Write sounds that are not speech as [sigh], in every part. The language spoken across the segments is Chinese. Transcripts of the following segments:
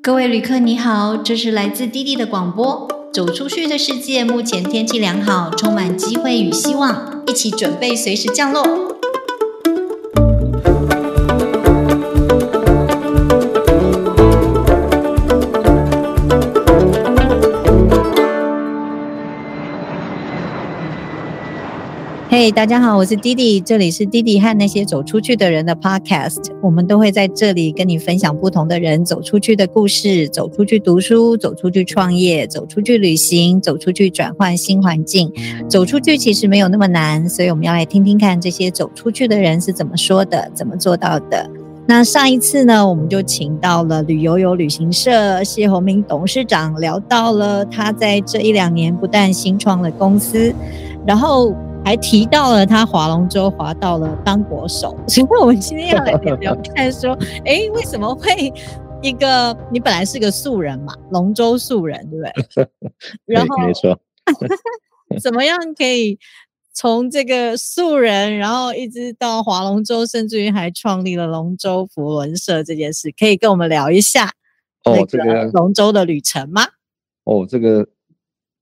各位旅客，你好，这是来自滴滴的广播。走出去的世界，目前天气良好，充满机会与希望，一起准备随时降落。嘿，大家好，我是弟弟，这里是弟弟和那些走出去的人的 Podcast，我们都会在这里跟你分享不同的人走出去的故事，走出去读书，走出去创业，走出去旅行，走出去转换新环境。走出去其实没有那么难，所以我们要来听听看这些走出去的人是怎么说的，怎么做到的。那上一次呢，我们就请到了旅游游旅行社谢宏明董事长，聊到了他在这一两年不但新创了公司，然后。还提到了他划龙舟划到了当国手，[laughs] 所以我们今天要来聊聊看，说，哎，为什么会一个你本来是个素人嘛，龙舟素人，对不对？[laughs] 然后没错，[laughs] 怎么样可以从这个素人，然后一直到划龙舟，甚至于还创立了龙舟福轮社这件事，可以跟我们聊一下哦，这个龙舟的旅程吗？哦，这个。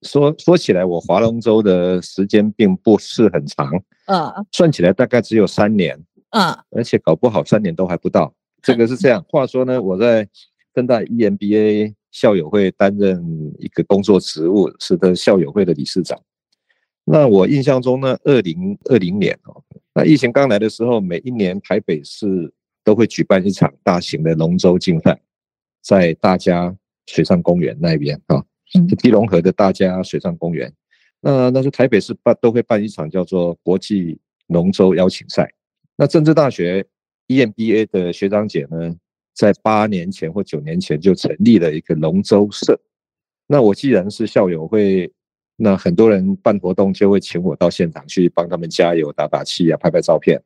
说说起来，我划龙舟的时间并不是很长，嗯，算起来大概只有三年，嗯，而且搞不好三年都还不到。这个是这样。话说呢，我在正大 EMBA 校友会担任一个工作职务，是的校友会的理事长。那我印象中呢，二零二零年哦，那疫情刚来的时候，每一年台北市都会举办一场大型的龙舟竞赛，在大家水上公园那边啊。基隆河的大家水上公园，那那是台北市办都会办一场叫做国际龙舟邀请赛。那政治大学 EMBA 的学长姐呢，在八年前或九年前就成立了一个龙舟社。那我既然是校友会，那很多人办活动就会请我到现场去帮他们加油、打打气啊、拍拍照片。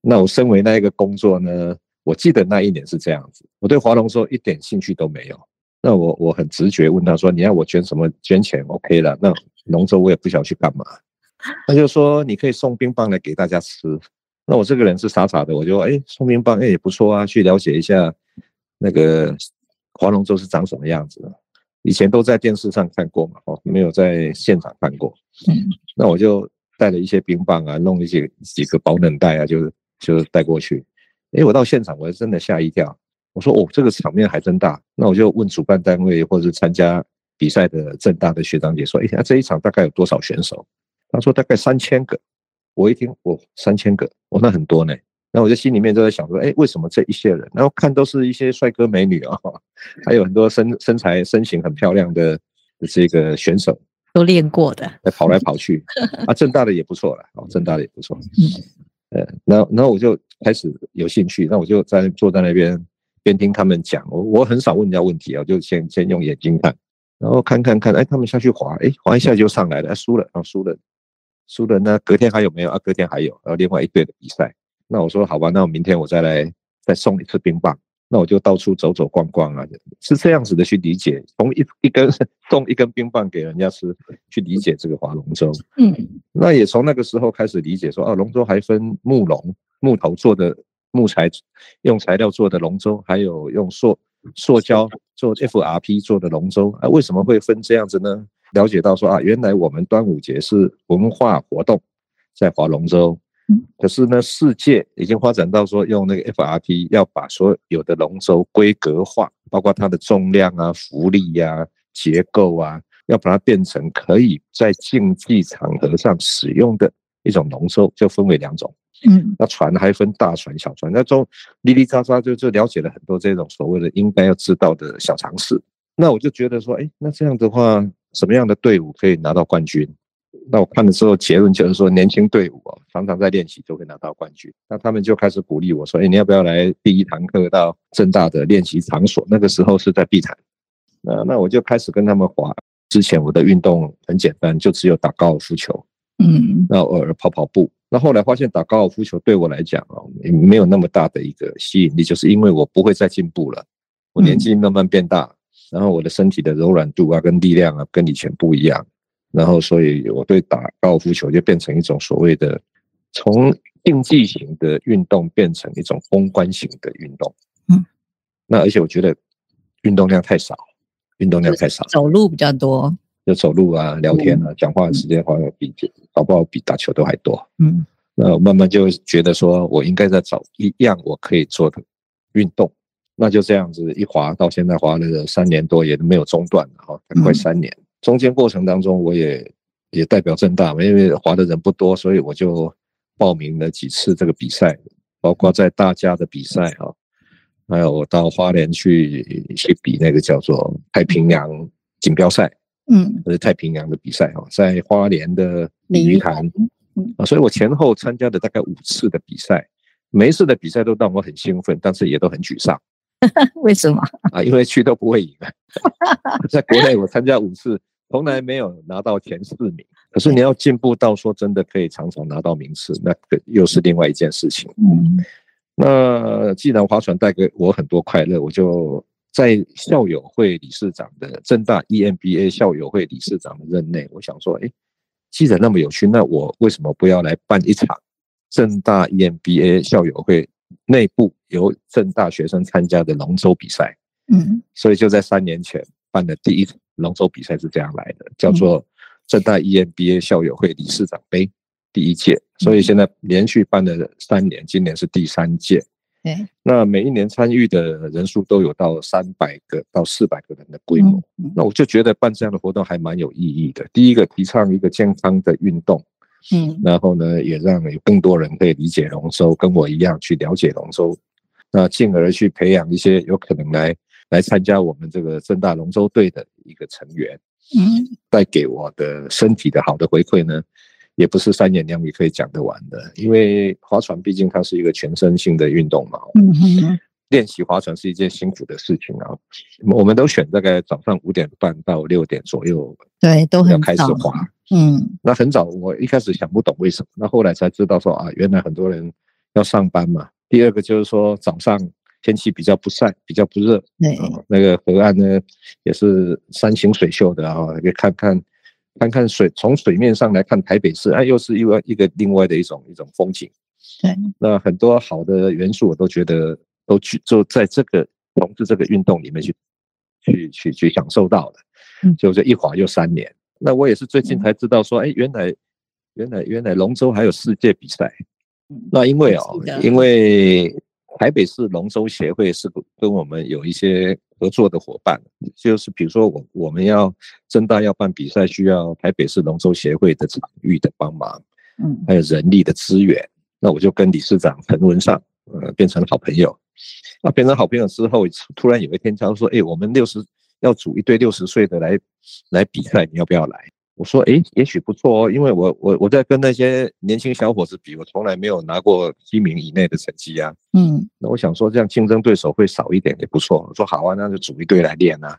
那我身为那一个工作呢，我记得那一年是这样子，我对划龙舟一点兴趣都没有。那我我很直觉问他说：“你要我捐什么？捐钱 OK 了。那龙舟我也不晓得去干嘛。”他就说：“你可以送冰棒来给大家吃。”那我这个人是傻傻的，我就哎送冰棒哎也不错啊，去了解一下那个划龙舟是长什么样子。以前都在电视上看过嘛，哦，没有在现场看过。嗯，那我就带了一些冰棒啊，弄一些几个保冷袋啊，就就带过去。哎，我到现场，我真的吓一跳。我说哦，这个场面还真大。那我就问主办单位或者是参加比赛的正大的学长姐说：“哎，那这一场大概有多少选手？”他说：“大概三千个。”我一听，哦，三千个，哦，那很多呢。那我就心里面就在想说：“哎，为什么这一些人？然后看都是一些帅哥美女啊，[laughs] 还有很多身身材身形很漂亮的这个选手，都练过的，跑来跑去啊。正大的也不错了，哦，正大的也不错。嗯，呃，然后然后我就开始有兴趣，那我就在坐在那边。边听他们讲，我我很少问人家问题啊，就先先用眼睛看，然后看看看，哎，他们下去滑，哎，滑一下就上来了，输了，啊，输了，输了，那隔天还有没有啊？隔天还有，然后另外一队的比赛，那我说好吧，那我明天我再来再送一次冰棒，那我就到处走走逛逛啊，是这样子的去理解，从一一根送一根冰棒给人家吃，去理解这个划龙舟，嗯，那也从那个时候开始理解说，啊，龙舟还分木龙木头做的。木材用材料做的龙舟，还有用塑塑胶做 FRP 做的龙舟啊，为什么会分这样子呢？了解到说啊，原来我们端午节是文化活动，在划龙舟，可是呢，世界已经发展到说用那个 FRP 要把所有的龙舟规格化，包括它的重量啊、浮力呀、结构啊，要把它变成可以在竞技场合上使用的一种龙舟，就分为两种。嗯，那船还分大船、小船，那中哩哩喳喳就就了解了很多这种所谓的应该要知道的小常识。那我就觉得说，哎，那这样的话，什么样的队伍可以拿到冠军？那我看的时候结论就是说，年轻队伍哦，常常在练习就会拿到冠军。那他们就开始鼓励我说，哎，你要不要来第一堂课到正大的练习场所？那个时候是在碧潭。那那我就开始跟他们滑。之前我的运动很简单，就只有打高尔夫球，嗯，那偶尔跑跑步。那后来发现打高尔夫球对我来讲啊，没有那么大的一个吸引力，就是因为我不会再进步了，我年纪慢慢变大，然后我的身体的柔软度啊跟力量啊跟以前不一样，然后所以我对打高尔夫球就变成一种所谓的从竞技型的运动变成一种公关型的运动。嗯，那而且我觉得运动量太少，运动量太少，走路比较多，就走路啊、聊天啊、讲话的时间好像比搞不好比打球都还多。嗯，那我慢慢就觉得说我应该在找一样我可以做的运动，那就这样子一滑到现在滑了三年多，也没有中断哈，快三年。中间过程当中，我也也代表正大嘛，因为滑的人不多，所以我就报名了几次这个比赛，包括在大家的比赛哈。还有我到花莲去去比那个叫做太平洋锦标赛，嗯，是太平洋的比赛哈，在花莲的鲤鱼潭，啊，所以我前后参加的大概五次的比赛，每一次的比赛都让我很兴奋，但是也都很沮丧。[laughs] 为什么？啊，因为去都不会赢啊。[laughs] 在国内我参加五次，从来没有拿到前四名。可是你要进步到说真的可以常常拿到名次，那个又是另外一件事情。嗯。那既然划船带给我很多快乐，我就在校友会理事长的正大 EMBA 校友会理事长的任内，我想说，哎，既然那么有趣，那我为什么不要来办一场正大 EMBA 校友会内部由正大学生参加的龙舟比赛？嗯，所以就在三年前办的第一龙舟比赛是这样来的，叫做正大 EMBA 校友会理事长杯。第一届，所以现在连续办了三年，今年是第三届。对，那每一年参与的人数都有到三百个到四百个人的规模。那我就觉得办这样的活动还蛮有意义的。第一个，提倡一个健康的运动，嗯，然后呢，也让有更多人可以理解龙舟，跟我一样去了解龙舟，那进而去培养一些有可能来来参加我们这个正大龙舟队的一个成员。嗯，带给我的身体的好的回馈呢？也不是三言两语可以讲得完的，因为划船毕竟它是一个全身性的运动嘛。嗯哼，练习划船是一件辛苦的事情啊。我们都选大概早上五点半到六点左右，对，都很开始划。嗯，那很早，我一开始想不懂为什么，那后来才知道说啊，原来很多人要上班嘛。第二个就是说早上天气比较不晒，比较不热。对，那个河岸呢也是山清水秀的啊，可以看看。看看水，从水面上来看台北市，哎，又是一个一个另外的一种一种风景。对，那很多好的元素，我都觉得都去就在这个从事这个运动里面去去去去享受到的。嗯，就这一晃又三年。那我也是最近才知道说，哎，原来原来原来龙舟还有世界比赛。那因为哦，因为。台北市龙舟协会是跟我们有一些合作的伙伴，就是比如说我我们要正大要办比赛，需要台北市龙舟协会的场域的帮忙，嗯，还有人力的资源，那我就跟理事长彭文尚，呃，变成了好朋友。那变成好朋友之后，突然有一天他说：“哎，我们六十要组一队六十岁的来来比赛，你要不要来？”我说，哎，也许不错哦，因为我我我在跟那些年轻小伙子比，我从来没有拿过七名以内的成绩啊。嗯，那我想说，这样竞争对手会少一点也不错。我说好啊，那就组一队来练啊。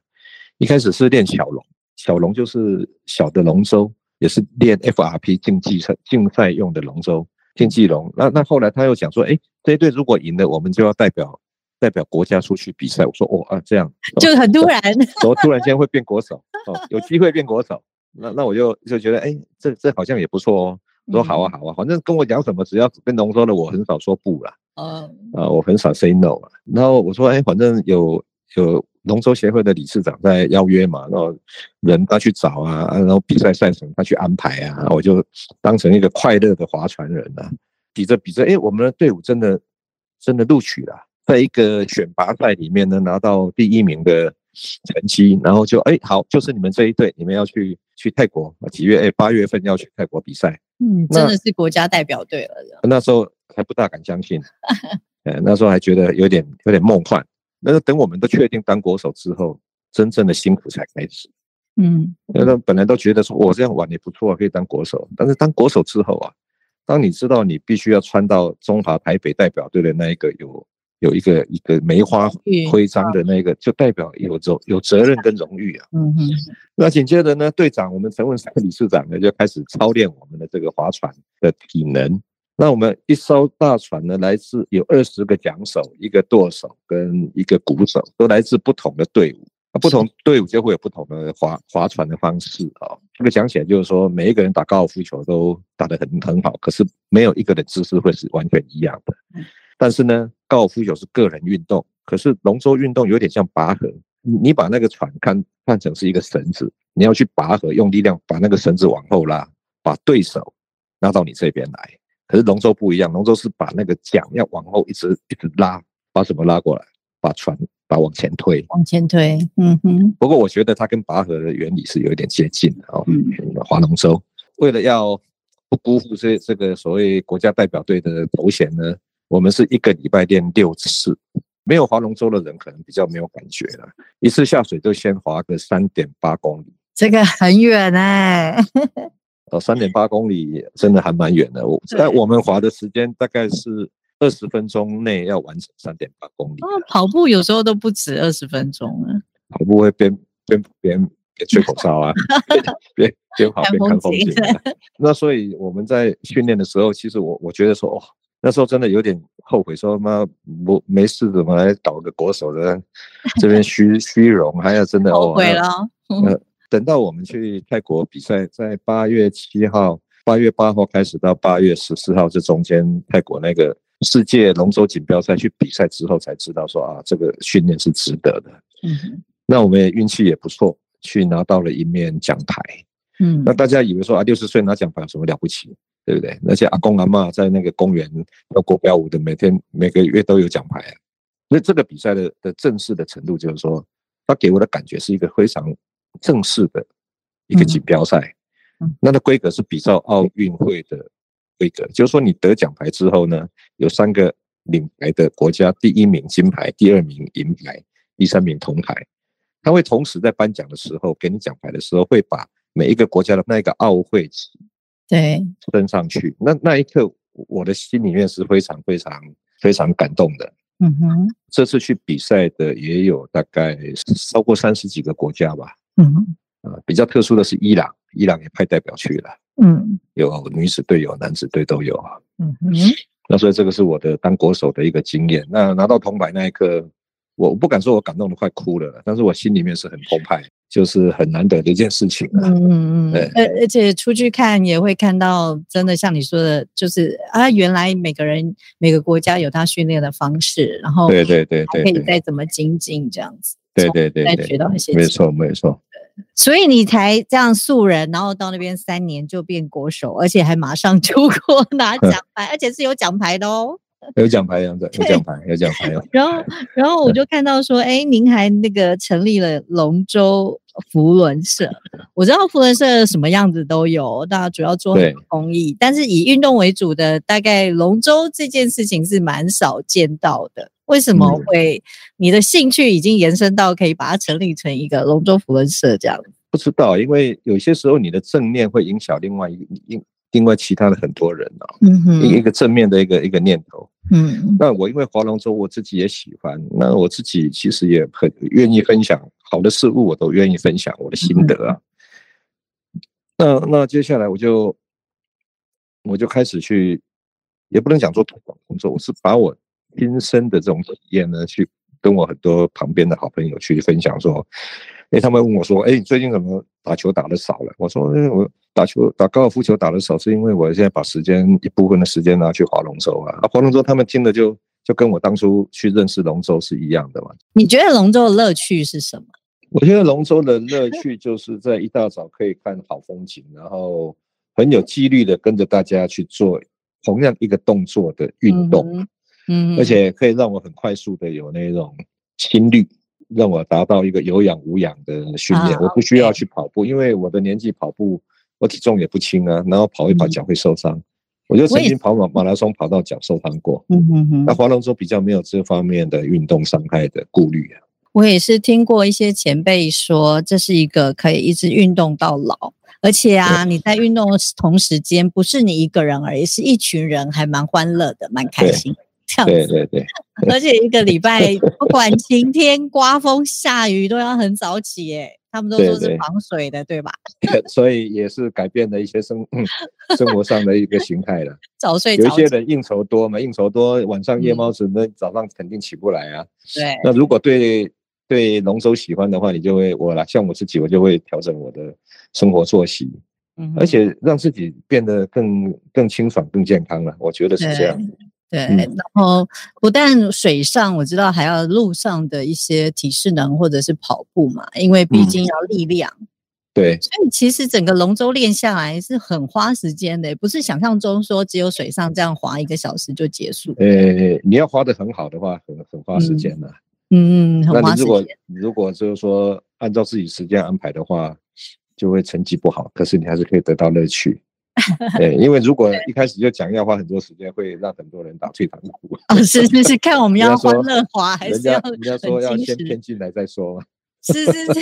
一开始是练小龙，小龙就是小的龙舟，也是练 FRP 竞技赛竞赛用的龙舟，竞技龙。那那后来他又讲说，哎，这一队如果赢了，我们就要代表代表国家出去比赛。我说哦啊，这样就很突然，怎么突然间会变国手？哦，有机会变国手。那那我就就觉得，哎，这这好像也不错哦。说好啊好啊，反正跟我讲什么，只要跟龙舟的，我很少说不啦。啊啊，我很少 say no 啊。然后我说，哎，反正有有龙舟协会的理事长在邀约嘛，然后人他去找啊，然后比赛赛程他去安排啊，我就当成一个快乐的划船人啊，比着比着，哎，我们的队伍真的真的录取了，在一个选拔赛里面呢拿到第一名的。成绩，然后就哎好，就是你们这一队，你们要去去泰国几月？哎，八月份要去泰国比赛。嗯，真的是国家代表队了。那时候还不大敢相信，呃，那时候还觉得有点有点梦幻。那个等我们都确定当国手之后，真正的辛苦才开始。嗯，那本来都觉得说我这样玩也不错，可以当国手。但是当国手之后啊，当你知道你必须要穿到中华台北代表队的那一个有。有一个一个梅花徽章的那个，就代表有责有责任跟荣誉啊。嗯哼。那紧接着呢，队长我们陈文山理事长呢就开始操练我们的这个划船的体能。那我们一艘大船呢，来自有二十个桨手、一个舵手跟一个鼓手，都来自不同的队伍。那不同队伍就会有不同的划划船的方式啊。这个讲起来就是说，每一个人打高尔夫球都打得很很好，可是没有一个人姿势会是完全一样的。但是呢，高尔夫球是个人运动，可是龙舟运动有点像拔河，你你把那个船看看成是一个绳子，你要去拔河，用力量把那个绳子往后拉，把对手拉到你这边来。可是龙舟不一样，龙舟是把那个桨要往后一直一直拉，把什么拉过来？把船把往前推，往前推。嗯哼。不过我觉得它跟拔河的原理是有一点接近的哦。嗯。划龙舟，为了要不辜负这这个所谓国家代表队的头衔呢，我们是一个礼拜练六次。没有划龙舟的人可能比较没有感觉了，一次下水就先划个三点八公里，这个很远哎。哦，三点八公里真的还蛮远的。[laughs] 我但我们划的时间大概是二十分钟内要完成三点八公里。哦，跑步有时候都不止二十分钟啊。跑步会边边边边吹口哨啊，[laughs] 边边跑边看风景。[laughs] 那所以我们在训练的时候，其实我我觉得说哦。那时候真的有点后悔，说妈我没事怎么来搞个国手的，[laughs] 这边虚虚荣，还要真的后悔了。呃，等到我们去泰国比赛，在八月七号、八月八号开始到八月十四号这中间，泰国那个世界龙舟锦标赛去比赛之后，才知道说啊，这个训练是值得的。嗯，那我们也运气也不错，去拿到了一面奖牌。嗯，那大家以为说啊，六十岁拿奖牌有什么了不起？对不对？那些阿公阿妈在那个公园跳国标舞的，每天每个月都有奖牌。所以这个比赛的的正式的程度，就是说，它给我的感觉是一个非常正式的一个锦标赛。那的规格是比照奥运会的规格，就是说你得奖牌之后呢，有三个领牌的国家，第一名金牌，第二名银牌，第三名铜牌。他会同时在颁奖的时候给你奖牌的时候，会把每一个国家的那个奥会旗。对，升上去，那那一刻，我的心里面是非常非常非常感动的。嗯哼，这次去比赛的也有大概超过三十几个国家吧。嗯哼，啊，比较特殊的是伊朗，伊朗也派代表去了。嗯，有女子队，有男子队都有啊。嗯哼，那所以这个是我的当国手的一个经验。那拿到铜牌那一刻，我不敢说我感动的快哭了，但是我心里面是很澎湃。就是很难得的一件事情啊，嗯嗯，而而且出去看也会看到，真的像你说的，就是啊，原来每个人每个国家有他训练的方式，然后对对对对，可以再怎么精进这样子，对对对，再学到一些，没错没错，所以你才这样素人，然后到那边三年就变国手，而且还马上出国 [laughs] 拿 [laughs] 奖牌，而且是有奖牌的哦。有奖牌样子，有奖牌，有奖牌哦。[laughs] 然后，然后我就看到说，哎，您还那个成立了龙舟福轮社。我知道福轮社什么样子都有，大家主要做公益，但是以运动为主的，大概龙舟这件事情是蛮少见到的。为什么会？你的兴趣已经延伸到可以把它成立成一个龙舟福轮社这样？不知道，因为有些时候你的正念会影响另外一另另外其他的很多人哦。嗯哼，一个正面的一个一个念头。嗯，那我因为划龙舟，我自己也喜欢。那我自己其实也很愿意分享好的事物，我都愿意分享我的心得啊。那那接下来我就我就开始去，也不能讲做推广工作，我是把我亲身的这种体验呢，去跟我很多旁边的好朋友去分享说。哎，他们问我说：“哎，你最近怎么打球打的少了？”我说：“我打球打高尔夫球打的少，是因为我现在把时间一部分的时间拿去划龙舟啊。划龙舟，他们听的就就跟我当初去认识龙舟是一样的嘛。你觉得龙舟的乐趣是什么？我觉得龙舟的乐趣就是在一大早可以看好风景，然后很有纪律的跟着大家去做同样一个动作的运动，嗯，而且可以让我很快速的有那种心率。”让我达到一个有氧无氧的训练，我不需要去跑步，因为我的年纪跑步，我体重也不轻啊，然后跑一跑脚会受伤。我就曾经跑马马拉松跑到脚受伤过。嗯哼哼。那划龙舟比较没有这方面的运动伤害的顾虑啊。我也是听过一些前辈说，这是一个可以一直运动到老，而且啊，你在运动的同时间，不是你一个人而已，是一群人，还蛮欢乐的，蛮开心。对对对，[laughs] 而且一个礼拜 [laughs] 不管晴天、刮风、下雨，都要很早起耶。他们都说是防水的，对吧？[laughs] 所以也是改变了一些生生活上的一个形态了。[laughs] 早睡，有一些人应酬多嘛，应酬多晚上夜猫子，那早上肯定起不来啊。对。那如果对对龙舟喜欢的话，你就会我啦，像我自己，我就会调整我的生活作息，而且让自己变得更更清爽、更健康了。我觉得是这样。对，嗯然后不但水上，我知道还要路上的一些体适能或者是跑步嘛，因为毕嗯竟要力量，对，所以其实整个龙舟练下来是很花时间的，不是想象中说只有水上这样划一个小时就结束。呃，你要划得很好的话，很很花时间的。嗯嗯，很花时那你如果。如果就是说按照自己时间安排的话，就会成绩不好，可是你还是可以得到乐趣。[laughs] 对，因为如果一开始就讲要花很多时间，会让很多人打退堂鼓。哦，是是是，看我们要欢乐华还是要家人家说要先骗进来再说嘛。是是是，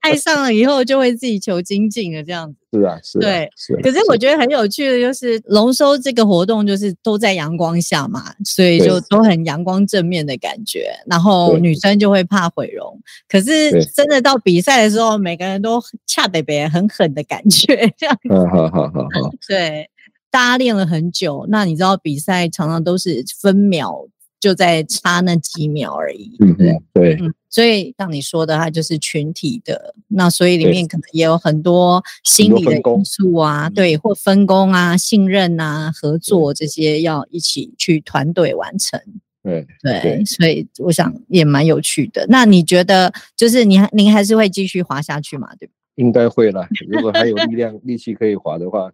爱上了以后就会自己求精进了这样子。是啊，是啊，对是啊。可是我觉得很有趣的就是龙舟这个活动，就是都在阳光下嘛，所以就都很阳光正面的感觉。然后女生就会怕毁容，可是真的到比赛的时候，每个人都恰北北很狠的感觉，这样嗯，好好好好，[laughs] 对。大家练了很久，那你知道比赛常常都是分秒就在差那几秒而已，对嗯不对？嗯，对嗯，所以像你说的，它就是群体的，那所以里面可能也有很多心理的因素啊，嗯对，或分工啊、信任啊、合作这些要一起去团队完成。对对，对所以我想也蛮有趣的。那你觉得，就是你还您还是会继续滑下去嘛？对吧？应该会啦。如果还有力量力气可以滑的话，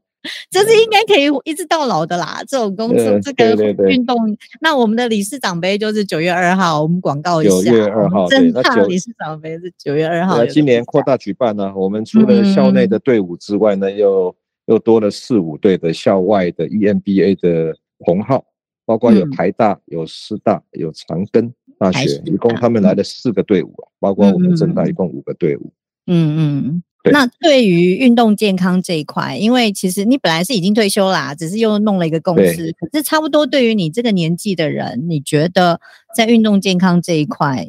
这是应该可以一直到老的啦。这种工作，呃这个对对对运动，那我们的理事长杯就是九月二号，我们广告一下。[laughs] 九月二号正大理事长杯是九月二号今年扩大举办呢、我们除了校内的队伍之外呢，又又多了四五队的校外的 E EMBA 的同号，包括有嗯台大、有师大、有长庚大学一共他们来了四个队伍啊，包括我们正大嗯一共五个队伍。嗯嗯。对那对于运动健康这一块，因为其实你本来是已经退休啦，只是又弄了一个公对司，可是差不多对于你这个年纪的人，你觉得在运动健康这一块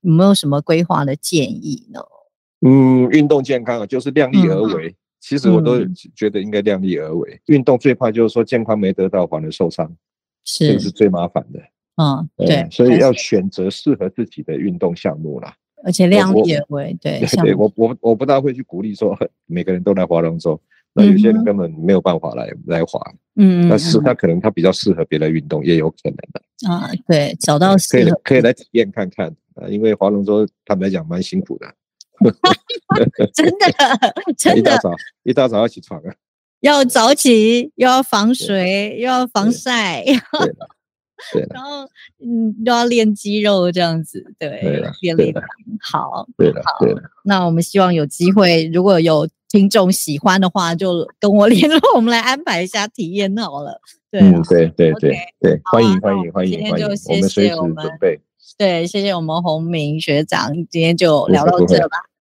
有没有什么规划的建议呢？嗯，运动健康啊，就是量力而为。其实我都嗯觉得应该量力而为。运动最怕就是说健康没得到，反而受伤，这是个，是最麻烦的。嗯，呃对，所以要选择适合自己的运动项目啦。而且量我力而为，对，对对，我我我不大会去鼓励说 [laughs] 每个人都来划龙舟，那有些人根本没有办法来来划，嗯，但是嗯他可能他比较适合别的运动，也有可能的，嗯啊，对，找到可以适合可以来体验看看。啊，因为划龙舟坦白讲蛮辛苦的，[laughs] [laughs] 真的一真的大早一大早要起床啊，要早起，又要防水，又要防晒，对了，然后嗯，又要练肌肉这样子，对，练力量。好，对的，对的，那我们希望有机会，如果有听众喜欢的话，就跟我联 [laughs] 络，我们来安排一下体验好了。对啊、嗯，对对对对，欢迎欢迎欢今天迎欢迎，就谢我们随时谢我们准备，对，谢谢我们洪明学长，今天就聊到这吧。